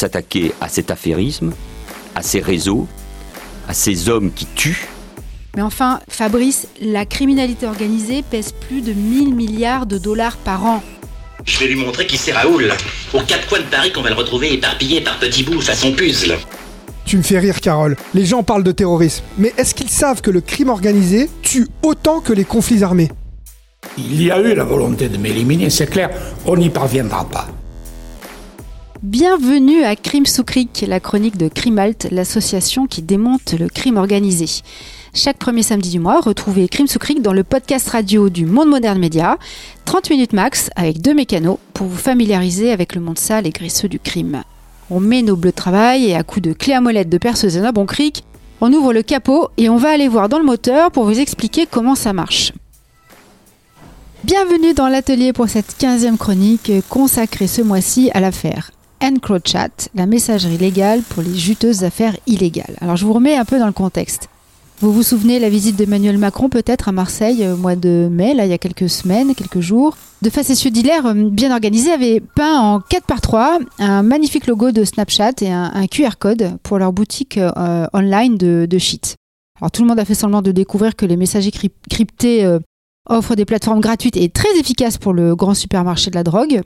s'attaquer à cet affairisme, à ces réseaux, à ces hommes qui tuent. Mais enfin, Fabrice, la criminalité organisée pèse plus de 1000 milliards de dollars par an. Je vais lui montrer qui c'est Raoul. Aux quatre coins de Paris qu'on va le retrouver éparpillé par petits bouts façon puzzle. Tu me fais rire, Carole. Les gens parlent de terrorisme. Mais est-ce qu'ils savent que le crime organisé tue autant que les conflits armés? Il y a eu la volonté de m'éliminer, c'est clair. On n'y parviendra pas. Bienvenue à Crime sous Cric, la chronique de Crimalt, l'association qui démonte le crime organisé. Chaque premier samedi du mois, retrouvez Crime sous Cric dans le podcast radio du Monde Moderne Média, 30 minutes max avec deux mécanos pour vous familiariser avec le monde sale et graisseux du crime. On met nos bleus de travail et à coups de clé à molette de perceuse et bon cric, on ouvre le capot et on va aller voir dans le moteur pour vous expliquer comment ça marche. Bienvenue dans l'atelier pour cette 15e chronique consacrée ce mois-ci à l'affaire EncroChat, la messagerie légale pour les juteuses affaires illégales. Alors je vous remets un peu dans le contexte. Vous vous souvenez la visite d'Emmanuel Macron peut-être à Marseille au mois de mai, là il y a quelques semaines, quelques jours. De facétieux dealers euh, bien organisés avaient peint en 4 par 3 un magnifique logo de Snapchat et un, QR code pour leur boutique euh, online de, shit. Alors tout le monde a fait semblant de découvrir que les messageries cryptés euh, offrent des plateformes gratuites et très efficaces pour le grand supermarché de la drogue.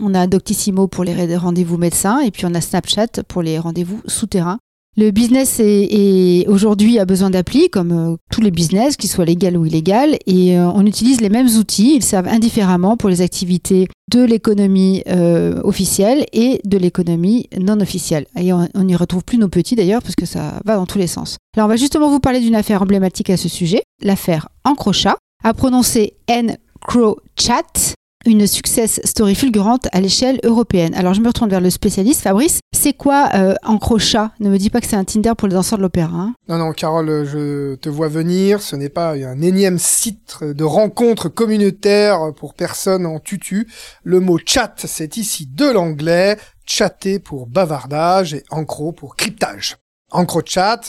On a Doctissimo pour les rendez-vous médecins et puis on a Snapchat pour les rendez-vous souterrains. Le business est, aujourd'hui a besoin d'appli, comme euh, tous les business, qu'ils soient légal ou illégal, et euh, on utilise les mêmes outils. Ils servent indifféremment pour les activités de l'économie euh, officielle et de l'économie non officielle. Et on n'y retrouve plus nos petits d'ailleurs, parce que ça va dans tous les sens. Alors on va justement vous parler d'une affaire emblématique à ce sujet, l'affaire Encrochat, à prononcer N-Cro-Chat, une success story fulgurante à l'échelle européenne. Alors je me retourne vers le spécialiste, Fabrice. C'est quoi euh, Encrochat Ne me dis pas que c'est un Tinder pour les danseurs de l'opéra. Hein non, non, Carole, je te vois venir. Ce n'est pas un énième site de rencontre communautaire pour personnes en tutu. Le mot chat, c'est ici de l'anglais. Chatter pour bavardage et encro pour cryptage. Encrochat,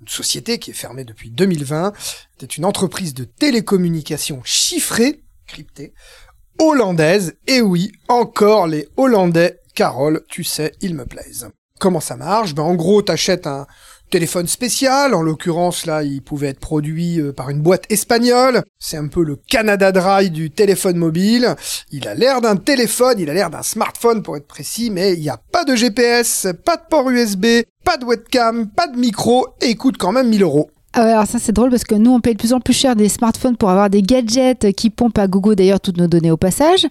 une société qui est fermée depuis 2020, était une entreprise de télécommunications chiffrée, cryptée, hollandaise. Et oui, encore les Hollandais. Carole, tu sais, ils me plaisent. Comment ça marche? Ben en gros, t'achètes un téléphone spécial. En l'occurrence, là, il pouvait être produit euh, par une boîte espagnole. C'est un peu le Canada Dry du téléphone mobile. Il a l'air d'un téléphone, il a l'air d'un smartphone pour être précis, mais il n'y a pas de GPS, pas de port USB, pas de webcam, pas de micro, et il coûte quand même 1000 euros. Ah alors ça c'est drôle parce que nous on paye de plus en plus cher des smartphones pour avoir des gadgets qui pompent à Google d'ailleurs toutes nos données au passage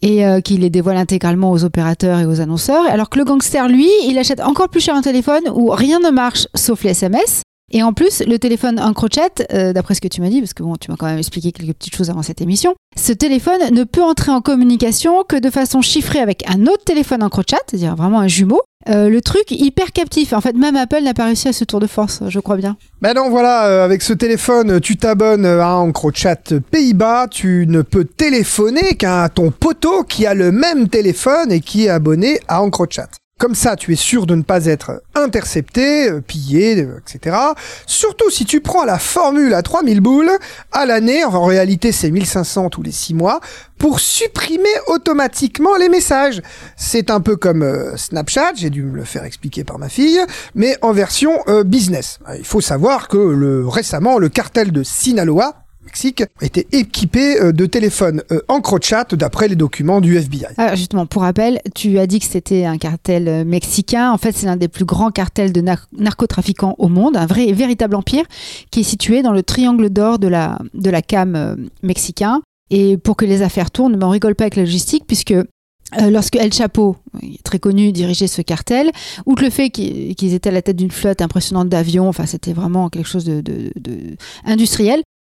et euh, qui les dévoilent intégralement aux opérateurs et aux annonceurs. Alors que le gangster lui, il achète encore plus cher un téléphone où rien ne marche sauf les SMS. Et en plus, le téléphone EncroChat, euh, d'après ce que tu m'as dit, parce que bon, tu m'as quand même expliqué quelques petites choses avant cette émission, ce téléphone ne peut entrer en communication que de façon chiffrée avec un autre téléphone EncroChat, c'est-à-dire vraiment un jumeau, euh, le truc hyper captif. En fait, même Apple n'a pas réussi à ce tour de force, je crois bien. Ben non, voilà, euh, avec ce téléphone, tu t'abonnes à EncroChat Pays-Bas, tu ne peux téléphoner qu'à ton poteau qui a le même téléphone et qui est abonné à EncroChat. Comme ça, tu es sûr de ne pas être intercepté, euh, pillé, etc. Surtout si tu prends la formule à 3000 boules à l'année, en réalité c'est 1500 tous les 6 mois, pour supprimer automatiquement les messages. C'est un peu comme euh, Snapchat, j'ai dû me le faire expliquer par ma fille, mais en version euh, business. Il faut savoir que le, récemment, le cartel de Sinaloa, Mexique était équipé euh, de téléphones euh, EncroChat d'après les documents du FBI. Alors justement, pour rappel, tu as dit que c'était un cartel euh, mexicain. En fait, c'est l'un des plus grands cartels de narcotrafiquants au monde, un vrai véritable empire qui est situé dans le triangle d'or de la, de la CAM mexicain. Et pour que les affaires tournent, ben, on rigole pas avec la logistique puisque lorsque El Chapo, très connu, dirigeait ce cartel, outre le fait qu'ils étaient à la tête d'une flotte impressionnante d'avions, enfin c'était vraiment quelque chose de,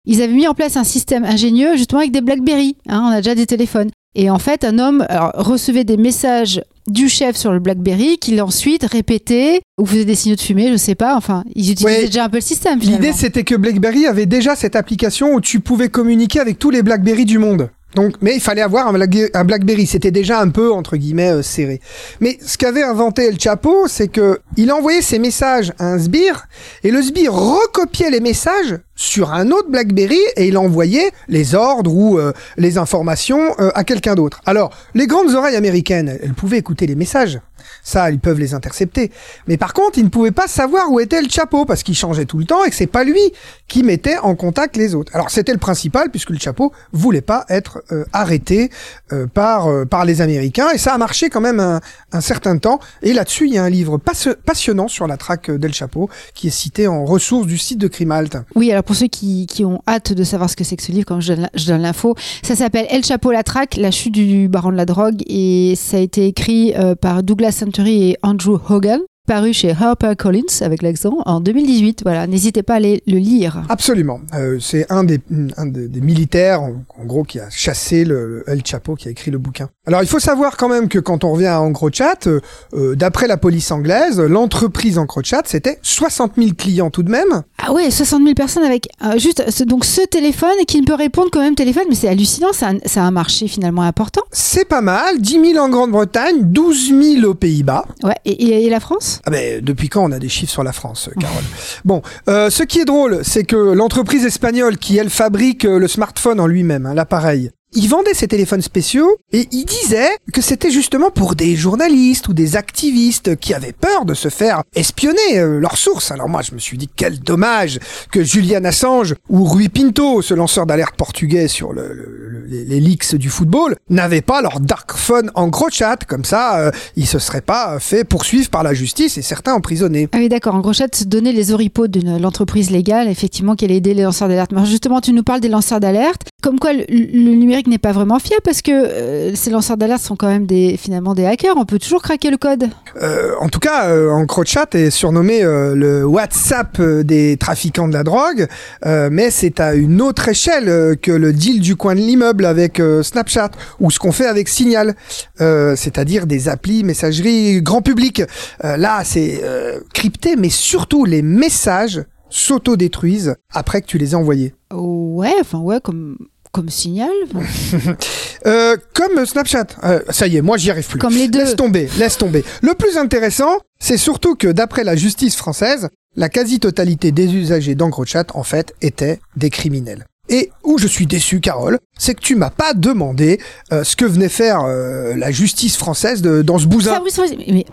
ils avaient mis en place un système ingénieux justement avec des BlackBerry. Hein, on a déjà des téléphones. Et en fait, un homme recevait des messages du chef sur le BlackBerry qu'il ensuite répétait ou faisait des signaux de fumée, je sais pas. Enfin, ils utilisaient déjà un peu le système. L'idée, c'était que BlackBerry avait déjà cette application où tu pouvais communiquer avec tous les BlackBerry du monde. Donc, mais il fallait avoir un, BlackBerry. C'était déjà un peu entre guillemets euh, serré. Mais ce qu'avait inventé El Chapo, c'est que il envoyait ses messages à un sbire et le sbire recopiait les messages sur un autre BlackBerry et il envoyait les ordres ou euh, les informations euh, à quelqu'un d'autre. Alors, les grandes oreilles américaines, elles pouvaient écouter les messages. Ça, ils peuvent les intercepter. Mais par contre, ils ne pouvaient pas savoir où était le chapeau parce qu'il changeait tout le temps et que c'est pas lui qui mettait en contact les autres. Alors, c'était le principal puisque le chapeau voulait pas être euh, arrêté par par les Américains et ça a marché quand même un, certain temps. Et là-dessus, il y a un livre passionnant sur la traque d'El Chapeau qui est cité en ressources du site de Crimalt. Oui, alors pour ceux qui, qui ont hâte de savoir ce que c'est que ce livre, quand je donne l'info, ça s'appelle El Chapeau la traque, la chute du baron de la drogue et ça a été écrit euh, par Douglas Et Andrew Hogan paru chez Harper Collins avec l'accent en 2018. Voilà, n'hésitez pas à aller le lire. Absolument. Euh, c'est un des, un des, militaires, en, gros, qui a chassé le, El Chapo, qui a écrit le bouquin. Alors, il faut savoir quand même que quand on revient à EncroChat, euh, euh, d'après la police anglaise, l'entreprise EncroChat, c'était 60 000 clients tout de même. Ah ouais, 60 000 personnes avec euh, juste ce, donc ce téléphone qui ne peut répondre quand même téléphone, mais c'est hallucinant, c'est un, marché finalement important. C'est pas mal, 10 000 en Grande-Bretagne, 12 000 aux Pays-Bas. Ouais, et, et la France? Ah ben, depuis quand on a des chiffres sur la France, euh, Carole? Bon, euh, ce qui est drôle, c'est que l'entreprise espagnole qui, elle, fabrique euh, le smartphone en lui-même, hein, l'appareil, il vendait ces téléphones spéciaux et il disait que c'était justement pour des journalistes ou des activistes qui avaient peur de se faire espionner euh, leurs sources. Alors moi je me suis dit quel dommage que Julian Assange ou Rui Pinto, ce lanceur d'alerte portugais sur le, les, leaks du football, n'avaient pas leur dark phone en gros chat. Comme ça, euh, ils se seraient pas fait poursuivre par la justice et certains emprisonnés. Ah oui d'accord, en gros chat, donner les oripeaux de l'entreprise légale, effectivement, qui allait aider les lanceurs d'alerte. Mais justement, tu nous parles des lanceurs d'alerte. Comme quoi le numérique n'est pas vraiment fiable parce que euh, ces lanceurs d'alerte sont quand même des, finalement des hackers. On peut toujours craquer le code. Euh, en tout cas, euh, EncroChat est surnommé euh, le WhatsApp des trafiquants de la drogue, mais c'est à une autre échelle que le deal du coin de l'immeuble avec Snapchat ou ce qu'on fait avec Signal, c'est-à-dire des applis messagerie grand public. là, c'est crypté, mais surtout les messages s'auto-détruisent après que tu les aies envoyés. Ouais, enfin ouais, comme comme signal euh, Comme Snapchat. Euh, ça y est, moi j'y arrive plus. Comme les deux. Laisse tomber, laisse tomber. Le plus intéressant, c'est surtout que d'après la justice française, la quasi-totalité des usagers d'EncroChat, en fait, étaient des criminels. Et où je suis déçu, Carole, c'est que tu m'as pas demandé euh, ce que venait faire la justice française de, dans ce bousin. mais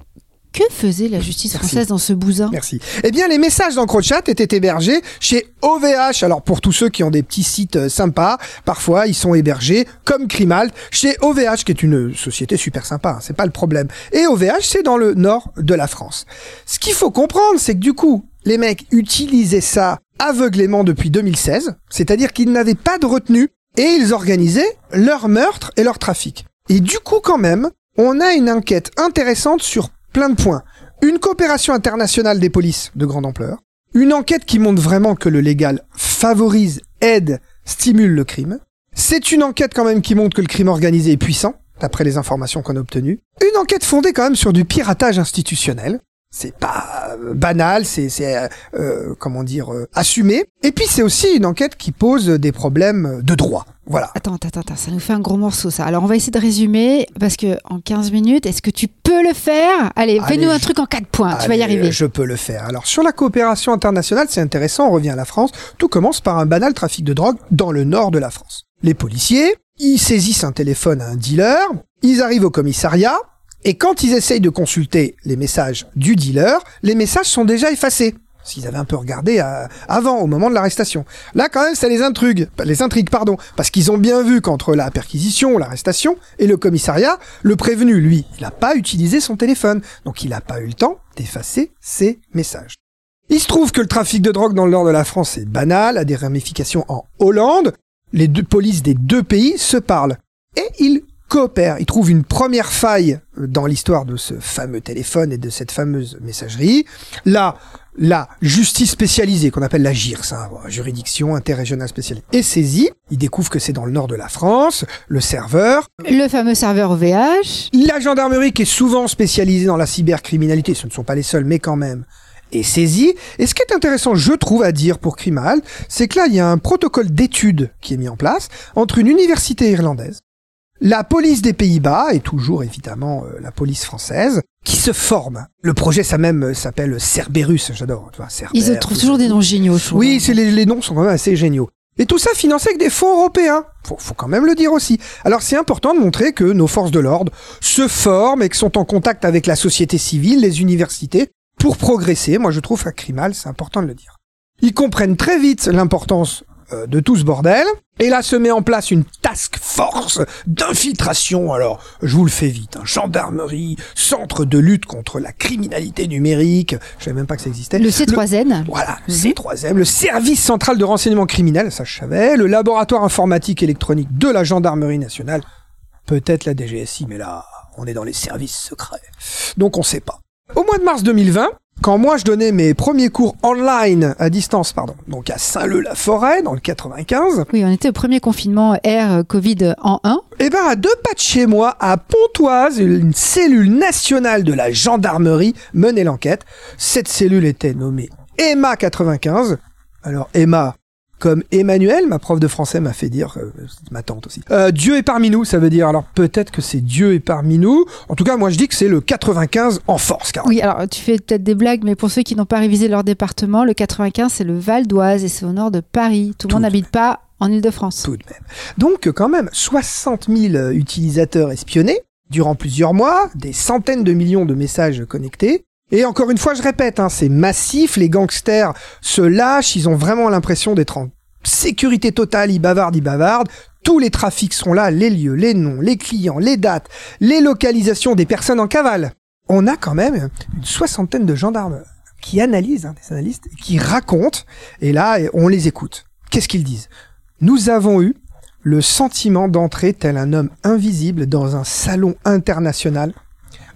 que faisait la justice française dans ce bousin Merci. Eh bien, les messages d'EncroChat étaient hébergés chez OVH. Alors, pour tous ceux qui ont des petits sites euh, sympas, parfois, ils sont hébergés, comme Crimalt, chez OVH, qui est une société super sympa. Hein, c'est pas le problème. Et OVH, c'est dans le nord de la France. Ce qu'il faut comprendre, c'est que du coup, les mecs utilisaient ça aveuglément depuis 2016. C'est-à-dire qu'ils n'avaient pas de retenue et ils organisaient leur meurtre et leur trafic. Et du coup, quand même, on a une enquête intéressante sur plein de points. Une coopération internationale des polices de grande ampleur. Une enquête qui montre vraiment que le légal favorise, aide, stimule le crime. C'est une enquête quand même qui montre que le crime organisé est puissant, d'après les informations qu'on a obtenues. Une enquête fondée quand même sur du piratage institutionnel. C'est pas euh, banal, c'est euh, euh, comment dire assumé. Et puis c'est aussi une enquête qui pose des problèmes de droit. Voilà. Attends, attends, attends, ça nous fait un gros morceau ça. Alors on va essayer de résumer parce que en 15 minutes, est-ce que tu peux le faire? Allez, fais-nous un truc en 4 points, tu vas y arriver. Je peux le faire. Alors sur la coopération internationale, c'est intéressant, on revient à la France. Tout commence par un banal trafic de drogue dans le nord de la France. Les policiers, ils saisissent un téléphone à un dealer, ils arrivent au commissariat, et quand ils essayent de consulter les messages du dealer, les messages sont déjà effacés s'ils avaient un peu regardé euh, avant, au moment de l'arrestation. Là, quand même, ça les intrigue, les intrigue, pardon, parce qu'ils ont bien vu qu'entre la perquisition, l'arrestation et le commissariat, le prévenu, lui, il n'a pas utilisé son téléphone, donc il n'a pas eu le temps d'effacer ses messages. Il se trouve que le trafic de drogue dans le nord de la France est banal, a des ramifications en Hollande. Les deux polices des deux pays se parlent et ils coopèrent. Ils trouvent une première faille dans l'histoire de ce fameux téléphone et de cette fameuse messagerie. Là, la justice spécialisée, qu'on appelle la GIRS, hein, juridiction interrégionale spécialisée, est saisie. Il découvre que c'est dans le nord de la France, le serveur. Le fameux serveur OVH. La gendarmerie, qui est souvent spécialisée dans la cybercriminalité, ce ne sont pas les seuls, mais quand même, est saisie. Et ce qui est intéressant, je trouve, à dire pour Crimal, c'est que là, il y a un protocole d'étude qui est mis en place entre une université irlandaise, la police des Pays-Bas, et toujours évidemment euh, la police française, qui se forment. Le projet, ça même euh, s'appelle Cerberus, j'adore. Ils se trouvent toujours des noms géniaux, je. Oui, c'est les, les noms sont quand même assez géniaux. Et tout ça financé avec des fonds européens. Faut, faut quand même le dire aussi. Alors c'est important de montrer que nos forces de l'ordre se forment et que sont en contact avec la société civile, les universités, pour progresser. Moi je trouve à Crimal, c'est important de le dire. Ils comprennent très vite l'importance de tout ce bordel. Et là se met en place une task force d'infiltration. Alors, je vous le fais vite. hein. Gendarmerie, centre de lutte contre la criminalité numérique. Je savais même pas que ça existait. Le C3N. Voilà, C3M, le service central de renseignement criminel, ça je savais, le laboratoire informatique électronique de la gendarmerie nationale, peut-être la DGSI, mais là, on est dans les services secrets. Donc on sait pas. Au mois de mars 2020, quand moi je donnais mes premiers cours online à distance, pardon, donc à Saint-Leu-la-Forêt, dans le 95, Oui, on était au premier confinement R euh, Covid en 1. eh ben à deux pas de chez moi, à Pontoise, une cellule nationale de la gendarmerie menait l'enquête. Cette cellule était nommée Emma 95. Alors Emma, comme Emmanuel, ma prof de français m'a fait dire, euh, ma tante aussi. Euh, Dieu est parmi nous, ça veut dire. Alors peut-être que c'est Dieu est parmi nous. En tout cas, moi je dis que c'est le 95 en force, car Oui, alors tu fais peut-être des blagues, mais pour ceux qui n'ont pas révisé leur département, le 95, c'est le Val d'Oise et c'est au nord de Paris. Tout le monde de n'habite pas en Ile-de-France. tout de même. Donc, quand même, 60 000 utilisateurs espionnés durant plusieurs mois, des centaines de millions de messages connectés. Et encore une fois, je répète, hein, c'est massif, les gangsters se lâchent, ils ont vraiment l'impression d'être en sécurité totale, ils bavardent, ils bavardent. Tous les trafics sont là, les lieux, les noms, les clients, les dates, les localisations des personnes en cavale. On a quand même une soixantaine de gendarmes qui analysent, hein, des analystes, qui racontent, et là, on les écoute. Qu'est-ce qu'ils disent? Nous avons eu le sentiment d'entrer tel un homme invisible dans un salon international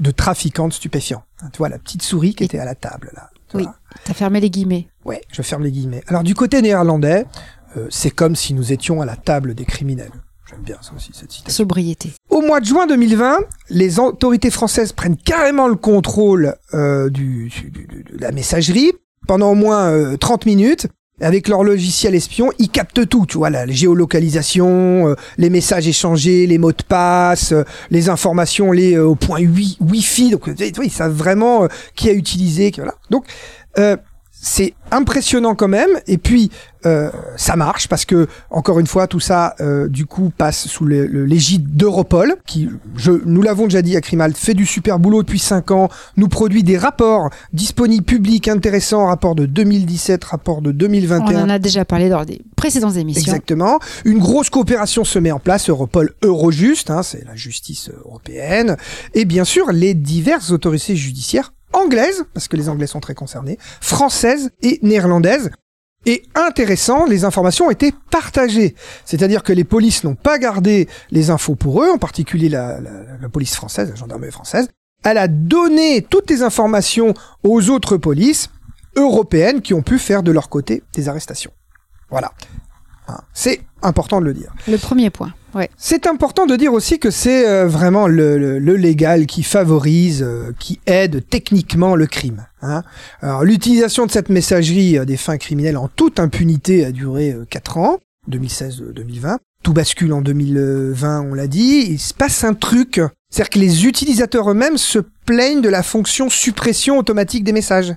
de trafiquants de stupéfiants. Hein, Tu vois, la petite souris qui Et- était à la table, là. Tu Oui, t'as fermé les guillemets. Ouais, je ferme les guillemets. Alors, du côté néerlandais, euh, c'est comme si nous étions à la table des criminels. J'aime bien ça aussi, cette citation. Sobriété. Au mois de juin 2020, les autorités françaises prennent carrément le contrôle euh, du, du- du- de la messagerie pendant au moins euh, 30 minutes. Avec leur logiciel espion, ils captent tout, tu vois, la géolocalisation, euh, les messages échangés, les mots de passe, euh, les informations les euh, au point wi Wi-Fi. Donc, tu vois, ils savent vraiment euh, qui a utilisé, qui- voilà. Donc, euh, c'est impressionnant quand même. Et puis, euh, ça marche parce que, encore une fois, tout ça, euh, du coup, passe sous le- le- l'égide d'Europol, qui, je, nous l'avons déjà dit à Crimalt, fait du super boulot depuis 5 ans, nous produit des rapports disponibles, publics, intéressants, rapport de 2017, rapport de On 2021. en a déjà parlé dans des précédentes émissions. Exactement. Une grosse coopération se met en place, Europol, Eurojust, hein, c'est la justice européenne, et bien sûr les diverses autorités judiciaires anglaises, parce que les Anglais sont très concernés, françaises et néerlandaises. Et intéressant, les informations ont été partagées. C'est-à-dire que les polices n'ont pas gardé les infos pour eux, en particulier la, la- la police française, la gendarmerie française. Elle a donné toutes les informations aux autres polices européennes qui ont pu faire de leur côté des arrestations. Voilà. Hein, C'est important de le dire. Le premier point. Ouais. C'est important de dire aussi que c'est euh, vraiment le, le- le légal qui favorise, euh, qui aide techniquement le crime. hein. Alors l'utilisation de cette messagerie à des fins criminelles en toute impunité a duré 4 ans, 2016-2020. Tout bascule en 2020, on l'a dit. Il se passe un truc. C'est-à-dire que les utilisateurs eux-mêmes se plaignent de la fonction suppression automatique des messages,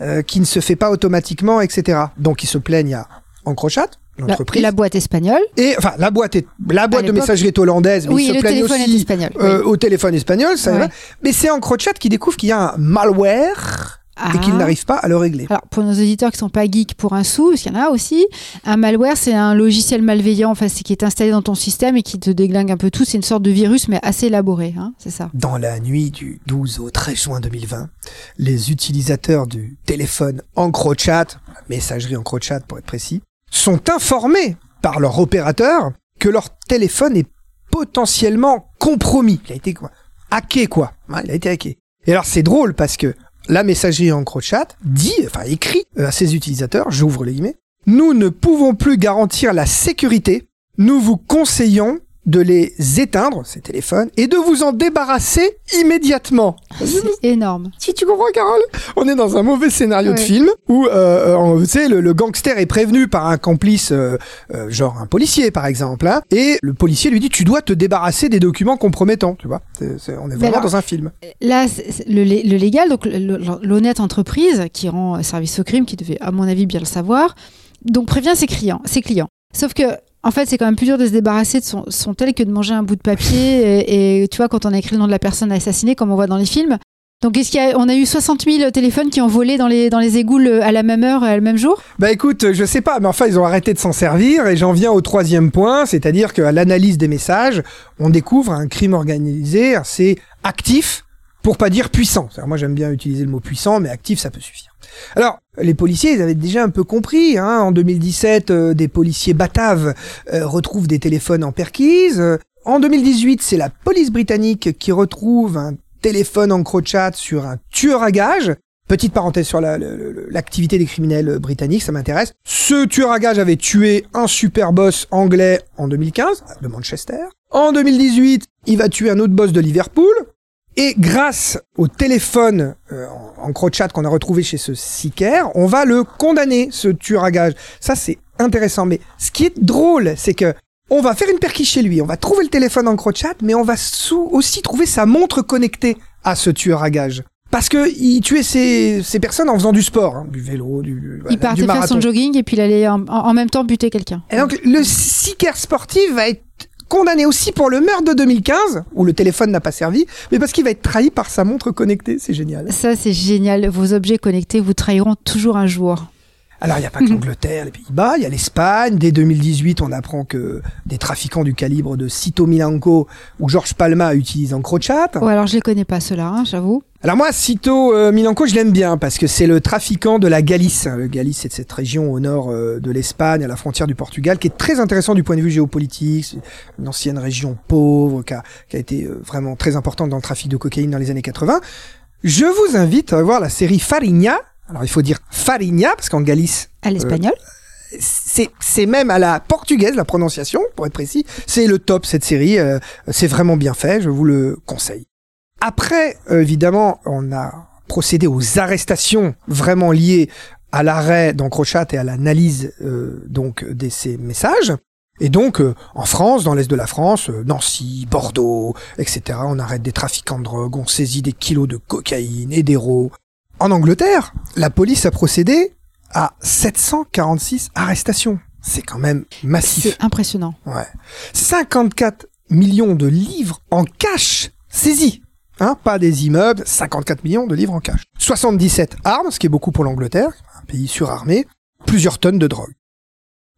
euh, qui ne se fait pas automatiquement, etc. Donc ils se plaignent à Encrochat, l'entreprise. la boîte espagnole. Et enfin, la boîte est la boîte de messagerie est hollandaise, mais Oui, ils se plaignent aussi espagnol. euh, oui. au téléphone espagnol, ça Ouais. va. Mais c'est EncroChat qui découvre qu'il y a un malware et qu'il Ah. n'arrive pas à le régler. Alors, pour nos auditeurs qui sont pas geeks pour un sou, parce qu'il y en a aussi, un malware, c'est un logiciel malveillant, enfin, c'est qui est installé dans ton système et qui te déglingue un peu tout. C'est une sorte de virus, mais assez élaboré, hein, c'est ça. Dans la nuit du 12 au 13 juin 2020, les utilisateurs du téléphone EncroChat, la messagerie EncroChat pour être précis, sont informés par leur opérateur que leur téléphone est potentiellement compromis. Il a été quoi? Hacké quoi. Il a été hacké. Et alors c'est drôle parce que la messagerie EncroChat dit, enfin écrit euh, à ses utilisateurs, j'ouvre les guillemets, nous ne pouvons plus garantir la sécurité. Nous vous conseillons de les éteindre, ces téléphones, et de vous en débarrasser immédiatement. C'est énorme. Si tu comprends, Carole, on est dans un mauvais scénario de film où, euh, on- le, le gangster est prévenu par un complice, euh, euh, genre un policier par exemple, hein, et le policier lui dit tu dois te débarrasser des documents compromettants, tu vois. On est vraiment alors- dans un film. Là, c'est- c'est le, le légal, donc l'honnête entreprise qui rend service au crime, qui devait, à mon avis, bien le savoir, donc prévient ses clients. Ses clients. Sauf que, en fait, c'est quand même plus dur de se débarrasser de son, son tel que de manger un bout de papier. et, et tu vois, quand on a écrit le nom de la personne assassinée, comme on voit dans les films. Donc, est-ce y a, a eu 60 000 téléphones qui ont volé dans les, dans les égouts à la même heure, le même jour? Bah écoute, je sais pas, mais enfin ils ont arrêté de s'en servir et j'en viens au troisième point, c'est-à-dire qu'à l'analyse des messages, on découvre un crime organisé assez actif, pour pas dire puissant. Moi j'aime bien utiliser le mot puissant, mais actif ça peut suffire. Alors les policiers, ils avaient déjà un peu compris. Hein, en 2017, euh, des policiers bataves euh, retrouvent des téléphones en perquise. Euh, En 2018, c'est la police britannique qui retrouve un téléphone en crochat sur un tueur à gages. Petite parenthèse sur l'activité des criminels euh, britanniques, ça m'intéresse. Ce tueur à gages avait tué un super boss anglais en 2015, de Manchester. En 2018, il va tuer un autre boss de Liverpool. Et grâce au téléphone euh, en, en crochat qu'on a retrouvé chez ce sicaire, on va le condamner, ce tueur à gages. Ça, c'est intéressant. Mais ce qui est drôle, c'est que on va faire une perquise chez lui, on va trouver le téléphone en crochat, mais on va sous aussi trouver sa montre connectée à ce tueur à gages. Parce que il tuait ces, ces personnes en faisant du sport, hein, du vélo, du, du- Il partait du faire son jogging et puis il allait en, en- en même temps buter quelqu'un. Et donc, le sicaire sportif va être condamné aussi pour le meurtre de 2015, où le téléphone n'a pas servi, mais parce qu'il va être trahi par sa montre connectée. C'est génial. Ça, c'est génial. Vos objets connectés vous trahiront toujours un jour. Alors, il n'y a pas que l'Angleterre, les Pays-Bas, il y a l'Espagne. Dès 2018, on apprend que des trafiquants du calibre de Cito Milanco ou Georges Palma utilisent EncroChat. Ouais, alors je les connais pas ceux-là, hein, j'avoue. Alors moi, Cito euh, Milanco, je l'aime bien parce que c'est le trafiquant de la Galice. Le Galice, c'est cette région au nord euh, de l'Espagne, à la frontière du Portugal, qui est très intéressant du point de vue géopolitique. C'est une ancienne région pauvre qui a, qui a été euh, vraiment très importante dans le trafic de cocaïne dans les années 80. Je vous invite à voir la série Farinha. Alors il faut dire Farinha parce qu'en Galice, À l'espagnol. c'est c'est même à la portugaise la prononciation pour être précis c'est le top cette série euh, c'est vraiment bien fait je vous le conseille après évidemment on a procédé aux arrestations vraiment liées à l'arrêt d'Encrochat et à l'analyse euh, donc de ces messages et donc euh, en France dans l'est de la France euh, Nancy Bordeaux etc on arrête des trafiquants de drogue on saisit des kilos de cocaïne et d'héros en Angleterre la police a procédé à 746 arrestations. C'est quand même massif. C'est impressionnant. Ouais. 54 millions de livres en cash saisis. Hein, pas des immeubles, 54 millions de livres en cash. 77 armes, ce qui est beaucoup pour l'Angleterre, un pays surarmé, plusieurs tonnes de drogue.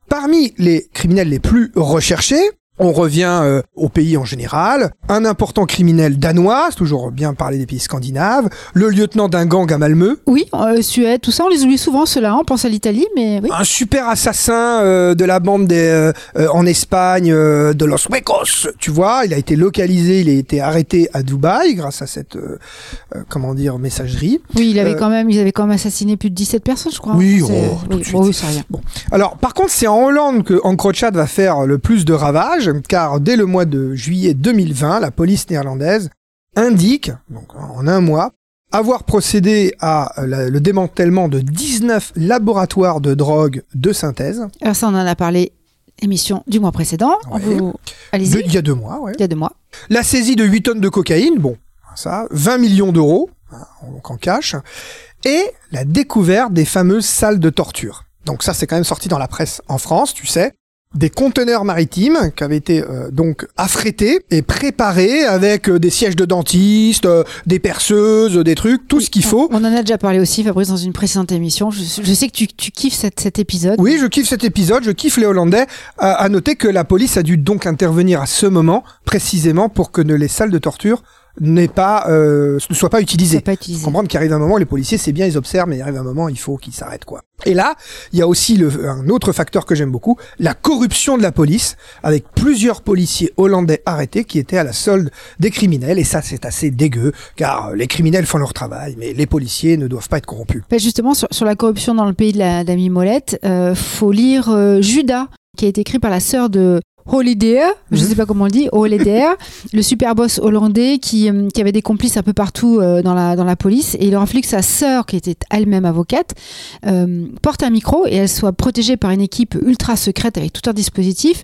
Parmi les criminels les plus recherchés, on revient euh, au pays en général, un important criminel danois, c'est toujours bien parler des pays scandinaves, le lieutenant d'un gang à Malmö, Oui, euh, Suède, tout ça, on les oublie souvent, ceux-là. On pense à l'Italie, mais oui. un super assassin euh, de la bande des, euh, euh, en Espagne euh, de Los Huecos, tu vois, il a été localisé, il a été arrêté à Dubaï grâce à cette comment dire messagerie. Oui, il avait quand même, ils avaient quand même assassiné plus de 17 personnes, je crois. Oui, oh, tout de oui, suite. bon, oui, rien. Alors par contre, c'est en Hollande que Encrochat va faire le plus de ravages car dès le mois de juillet 2020, la police néerlandaise indique donc en un mois avoir procédé à euh, la- le démantèlement de 19 laboratoires de drogue de synthèse. Alors ça, on en a parlé émission du mois précédent. Ouais. Vous... De- Allez-y, Il y a deux mois, ouais. il y a deux mois. La saisie de 8 tonnes de cocaïne, bon, ça, 20 millions d'euros, hein, donc en cash, et la découverte des fameuses salles de torture. Donc ça, c'est quand même sorti dans la presse en France, tu sais. Des conteneurs maritimes qui avaient été euh, donc affrétés et préparés avec euh, des sièges de dentistes, euh, des perceuses, des trucs, tout ce qu'il faut. On en a déjà parlé aussi, Fabrice, dans une précédente émission. Je, je sais que tu, tu kiffes cet, cet épisode. Oui, je kiffe cet épisode, je kiffe les Hollandais. À, à noter que la police a dû donc intervenir à ce moment, précisément pour que ne- les salles de torture n'aient pas, euh, ne soient pas n'a pas utilisé. comprendre qu'il arrive un moment, les policiers, c'est bien, ils observent, mais il arrive un moment, il faut qu'ils s'arrêtent, quoi. Et là, il y a aussi le, un autre facteur que j'aime beaucoup, la corruption de la police, avec plusieurs policiers hollandais arrêtés qui étaient à la solde des criminels, et ça, c'est assez dégueu, car euh, les criminels font leur travail, mais les policiers ne doivent pas être corrompus. Ben, justement, sur, sur la corruption dans le pays de la d'Ami Molette, euh, faut lire euh, Judas, qui a été écrit par la sœur de Holiday, je Mhm. sais pas comment on le dit, Holiday, le super boss hollandais qui, euh, qui avait des complices un peu partout euh, dans, la, dans la police. Et il fallu que sa sœur, qui était elle-même avocate, euh, porte un micro et elle soit protégée par une équipe ultra secrète avec tout un dispositif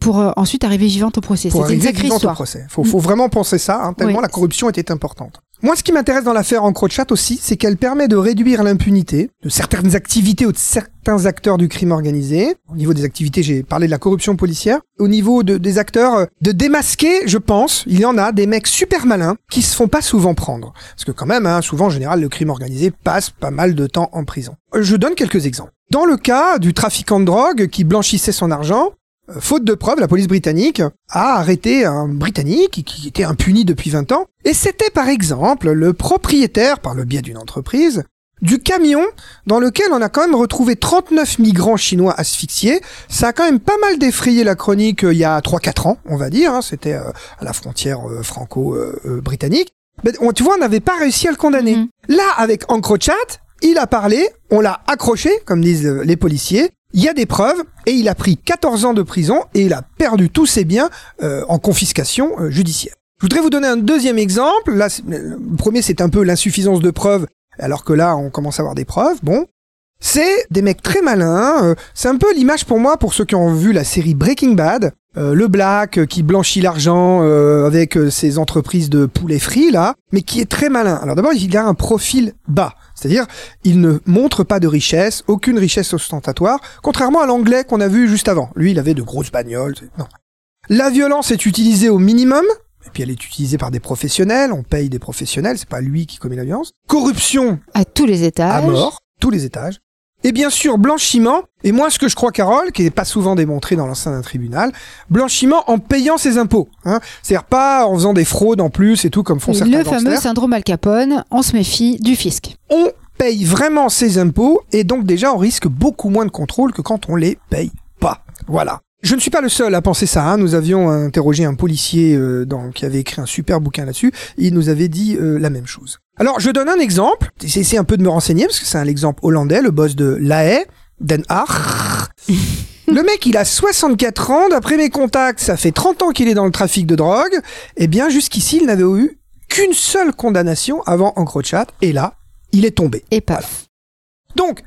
pour euh, ensuite arriver vivante au procès. pour C'était une sacrée vivante au histoire. procès. Faut, faut vraiment penser ça, hein, tellement Oui. la corruption était importante. Moi, ce qui m'intéresse dans l'affaire Encrochat aussi, c'est qu'elle permet de réduire l'impunité de certaines activités ou de certains acteurs du crime organisé. Au niveau des activités, j'ai parlé de la corruption policière. Au niveau de- des acteurs, euh, de démasquer, je pense, il y en a des mecs super malins qui se font pas souvent prendre. Parce que quand même, hein, souvent, en général, le crime organisé passe pas mal de temps en prison. Euh, Je donne quelques exemples. Dans le cas du trafiquant de drogue qui blanchissait son argent, Faute de preuves, la police britannique a arrêté un Britannique qui était impuni depuis 20 ans. Et c'était par exemple le propriétaire, par le biais d'une entreprise, du camion dans lequel on a quand même retrouvé 39 migrants chinois asphyxiés. Ça a quand même pas mal défrayé la chronique euh, il y a 3-4 ans, on va dire. hein. C'était euh, à la frontière euh, franco-britannique. Mais on- tu vois, on n'avait pas réussi à le condamner. Mhm. Là, avec Encrochat, il a parlé, on l'a accroché, comme disent euh, les policiers. Il y a des preuves et il a pris 14 ans de prison et il a perdu tous ses biens euh, en confiscation euh, judiciaire. Je voudrais vous donner un deuxième exemple. Là, c'est- le premier, c'est un peu l'insuffisance de preuves, alors que là, on commence à avoir des preuves. Bon, c'est des mecs très malins. euh, c'est un peu l'image pour moi, pour ceux qui ont vu la série Breaking Bad. Euh, le Black euh, qui blanchit l'argent euh, avec euh, ses entreprises de poulet frit là, mais qui est très malin. Alors d'abord, il a un profil bas, c'est-à-dire il ne montre pas de richesse, aucune richesse ostentatoire, contrairement à l'anglais qu'on a vu juste avant. Lui, il avait de grosses bagnoles. Non. La violence est utilisée au minimum. Et puis elle est utilisée par des professionnels, on paye des professionnels, c'est pas lui qui commet la violence. Corruption À tous les étages. à mort, tous les étages. Et bien sûr, blanchiment, et moi ce que je crois, Carole, qui n'est pas souvent démontré dans l'enceinte d'un tribunal, blanchiment en payant ses impôts. Hein. C'est-à-dire pas en faisant des fraudes en plus et tout, comme font certains le fameux syndrome Al Capone, on se méfie du fisc. On paye vraiment ses impôts, et donc déjà on risque beaucoup moins de contrôle que quand on les paye pas. Voilà. Je ne suis pas le seul à penser ça. hein. Nous avions interrogé un policier euh, dans- qui avait écrit un super bouquin là-dessus. Et il nous avait dit euh, la même chose. Alors, je donne un exemple. J'ai essayé un peu de me renseigner parce que c'est un exemple hollandais, le boss de La Haye, Den Haag. Le mec, il a 64 ans. D'après mes contacts, ça fait 30 ans qu'il est dans le trafic de drogue. Eh bien, jusqu'ici, il n'avait eu qu'une seule condamnation avant Encrochat. Et là, il est tombé. Et paf. Donc,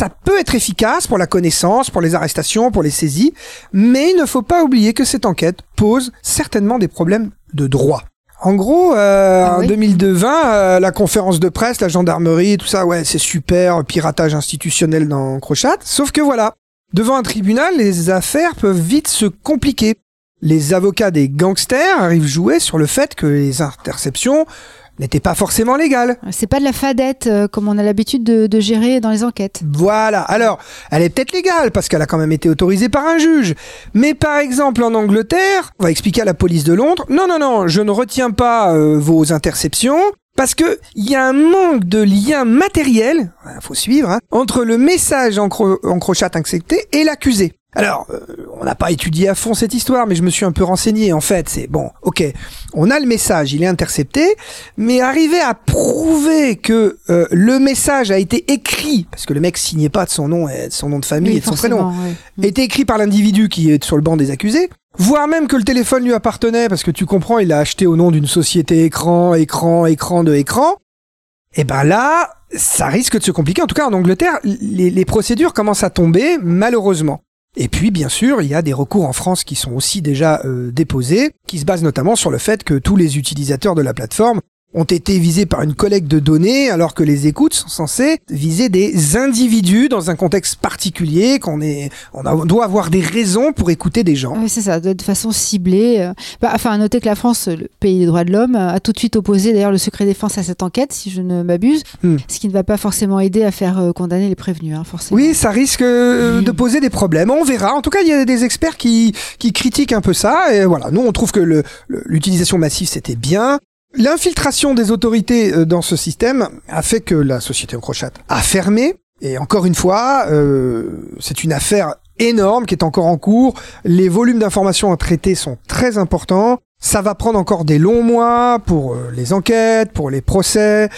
ça peut être efficace pour la connaissance, pour les arrestations, pour les saisies, mais il ne faut pas oublier que cette enquête pose certainement des problèmes de droit. En gros, euh, Ah en oui 2020, euh, la conférence de presse, la gendarmerie, tout ça, ouais, c'est super, piratage institutionnel dans Crochat. Sauf que voilà, devant un tribunal, les affaires peuvent vite se compliquer. Les avocats des gangsters arrivent jouer sur le fait que les interceptions n'étaient pas forcément légales. C'est pas de la fadette euh, comme on a l'habitude de, de gérer dans les enquêtes. Voilà. Alors, elle est peut-être légale parce qu'elle a quand même été autorisée par un juge. Mais par exemple, en Angleterre, on va expliquer à la police de Londres, non, non, non, je ne retiens pas euh, vos interceptions. Parce que il y a un manque de lien matériel, il faut suivre, hein, entre le message en, cro en crochat accepté et l'accusé. Alors, euh, on n'a pas étudié à fond cette histoire, mais je me suis un peu renseigné. En fait, c'est bon, ok, on a le message, il est intercepté, mais arriver à prouver que euh, le message a été écrit, parce que le mec signait pas de son nom et de son nom de famille Oui, et de son prénom, ouais. était écrit par l'individu qui est sur le banc des accusés, voire même que le téléphone lui appartenait, parce que tu comprends, il l'a acheté au nom d'une société écran, écran, écran de écran, et ben là, ça risque de se compliquer. En tout cas, en Angleterre, les, les procédures commencent à tomber, malheureusement. Et puis, bien sûr, il y a des recours en France qui sont aussi déjà euh, déposés, qui se basent notamment sur le fait que tous les utilisateurs de la plateforme ont été visés par une collecte de données, alors que les écoutes sont censées viser des individus dans un contexte particulier, qu'on est, on, a- on doit avoir des raisons pour écouter des gens. Oui, c'est ça, de, façon ciblée. euh. Bah, enfin, à noter que la France, le pays des droits de l'homme, a tout de suite opposé d'ailleurs le secret défense à cette enquête, si je ne m'abuse, Hmm. ce qui ne va pas forcément aider à faire euh, condamner les prévenus, hein, forcément. Oui, ça risque euh, de poser des problèmes. On verra. En tout cas, il y a des experts qui, qui critiquent un peu ça. Et voilà, nous, on trouve que l'utilisation massive, c'était bien. L'infiltration des autorités euh, dans ce système a fait que la société Encrochat a fermé. Et encore une fois, euh, c'est une affaire énorme qui est encore en cours. Les volumes d'informations à traiter sont très importants. Ça va prendre encore des longs mois pour euh, les enquêtes, pour les procès.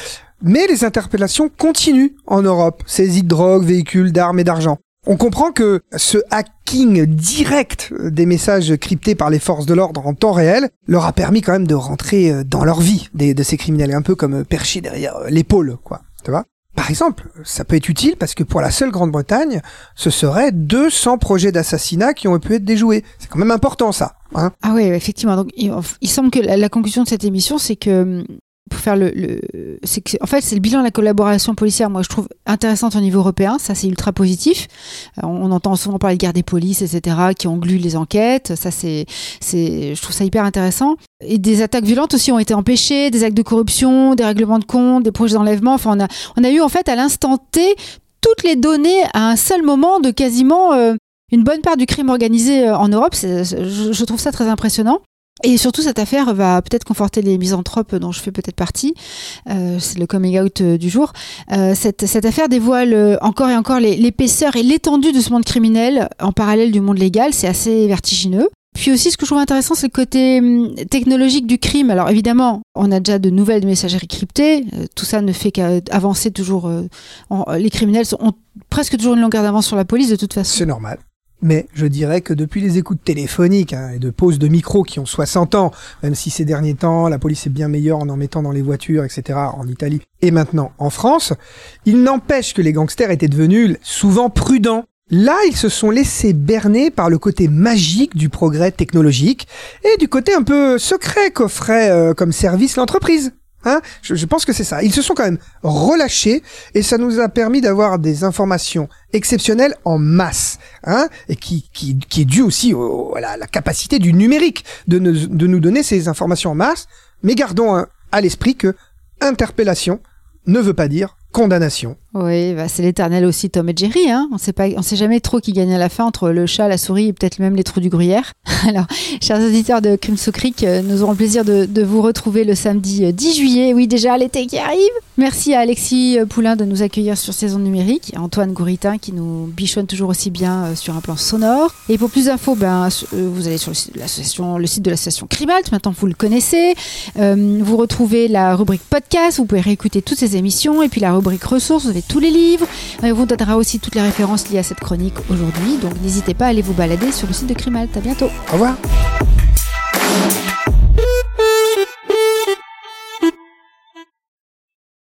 Mais les interpellations continuent en Europe. Saisie de drogue, véhicules, d'armes et d'argent. On comprend que ce hacking direct des messages cryptés par les forces de l'ordre en temps réel leur a permis quand même de rentrer euh, dans leur vie de ces criminels, un peu comme perché derrière euh, l'épaule, quoi. Tu vois par exemple, ça peut être utile parce que pour la seule Grande-Bretagne, ce serait 200 projets d'assassinat qui ont pu être déjoués. C'est quand même important ça. Hein ah oui, effectivement. Donc, il, semble que la, la conclusion de cette émission, c'est que hum, pour faire le, le que, en fait c'est le bilan de la collaboration policière moi je trouve intéressante au niveau européen ça c'est ultra positif. Euh, on entend souvent parler de guerre des polices etc qui engluent les enquêtes ça c'est c'est je trouve ça hyper intéressant. Et des attaques violentes aussi ont été empêchées des actes de corruption des règlements de compte des projets d'enlèvement enfin on a on a eu en fait à l'instant T toutes les données à un seul moment de quasiment euh, une bonne part du crime organisé euh, en Europe. Je trouve ça très impressionnant et surtout, cette affaire va peut-être conforter les misanthropes dont je fais peut-être partie. Euh, c'est le coming out euh, du jour. Euh, cette, cette affaire dévoile euh, encore et encore l'épaisseur et l'étendue de ce monde criminel en parallèle du monde légal. C'est assez vertigineux. Puis aussi, ce que je trouve intéressant, c'est le côté hum, technologique du crime. Alors évidemment, on a déjà de nouvelles messageries cryptées. Euh, tout ça ne fait qu'avancer toujours. les criminels ont presque toujours une longueur d'avance sur la police de toute façon. C'est normal. Mais je dirais que depuis les écoutes téléphoniques hein, et de pauses de micro qui ont 60 ans, même si ces derniers temps la police est bien meilleure en en mettant dans les voitures, etc., en Italie et maintenant en France, il n'empêche que les gangsters étaient devenus souvent prudents. Là, ils se sont laissés berner par le côté magique du progrès technologique et du côté un peu secret qu'offrait euh, comme service l'entreprise. Hein? Je, je pense que c'est ça. Ils se sont quand même relâchés et ça nous a permis d'avoir des informations exceptionnelles en masse, hein, et qui, qui, qui est dû aussi au- à la, capacité du numérique de, nous- de nous donner ces informations en masse. Mais gardons hein, à l'esprit que interpellation ne veut pas dire condamnation. Oui, bah, c'est l'éternel aussi Tom et Jerry. Hein. On sait pas, on sait jamais trop qui gagne à la fin entre le chat, la souris et peut-être même les trous du gruyère. Alors, chers auditeurs de Crime euh, nous aurons le plaisir de, vous retrouver le samedi euh, 10 juillet. Oui, déjà l'été qui arrive. Merci à Alexis euh, Poulain de nous accueillir sur Saison Numérique, à Antoine Gouritin qui nous bichonne toujours aussi bien euh, sur un plan sonore. Et pour plus d'infos, ben, euh, vous allez sur le site de l'association, Crimalt. Maintenant, vous le connaissez. Euh, vous retrouvez la rubrique podcast. Vous pouvez réécouter toutes ces émissions et puis la rubrique ressources. Vous avez tous les livres. On vous donnera aussi toutes les références liées à cette chronique aujourd'hui. Donc n'hésitez pas à aller vous balader sur le site de Crimalt. À bientôt. Au revoir.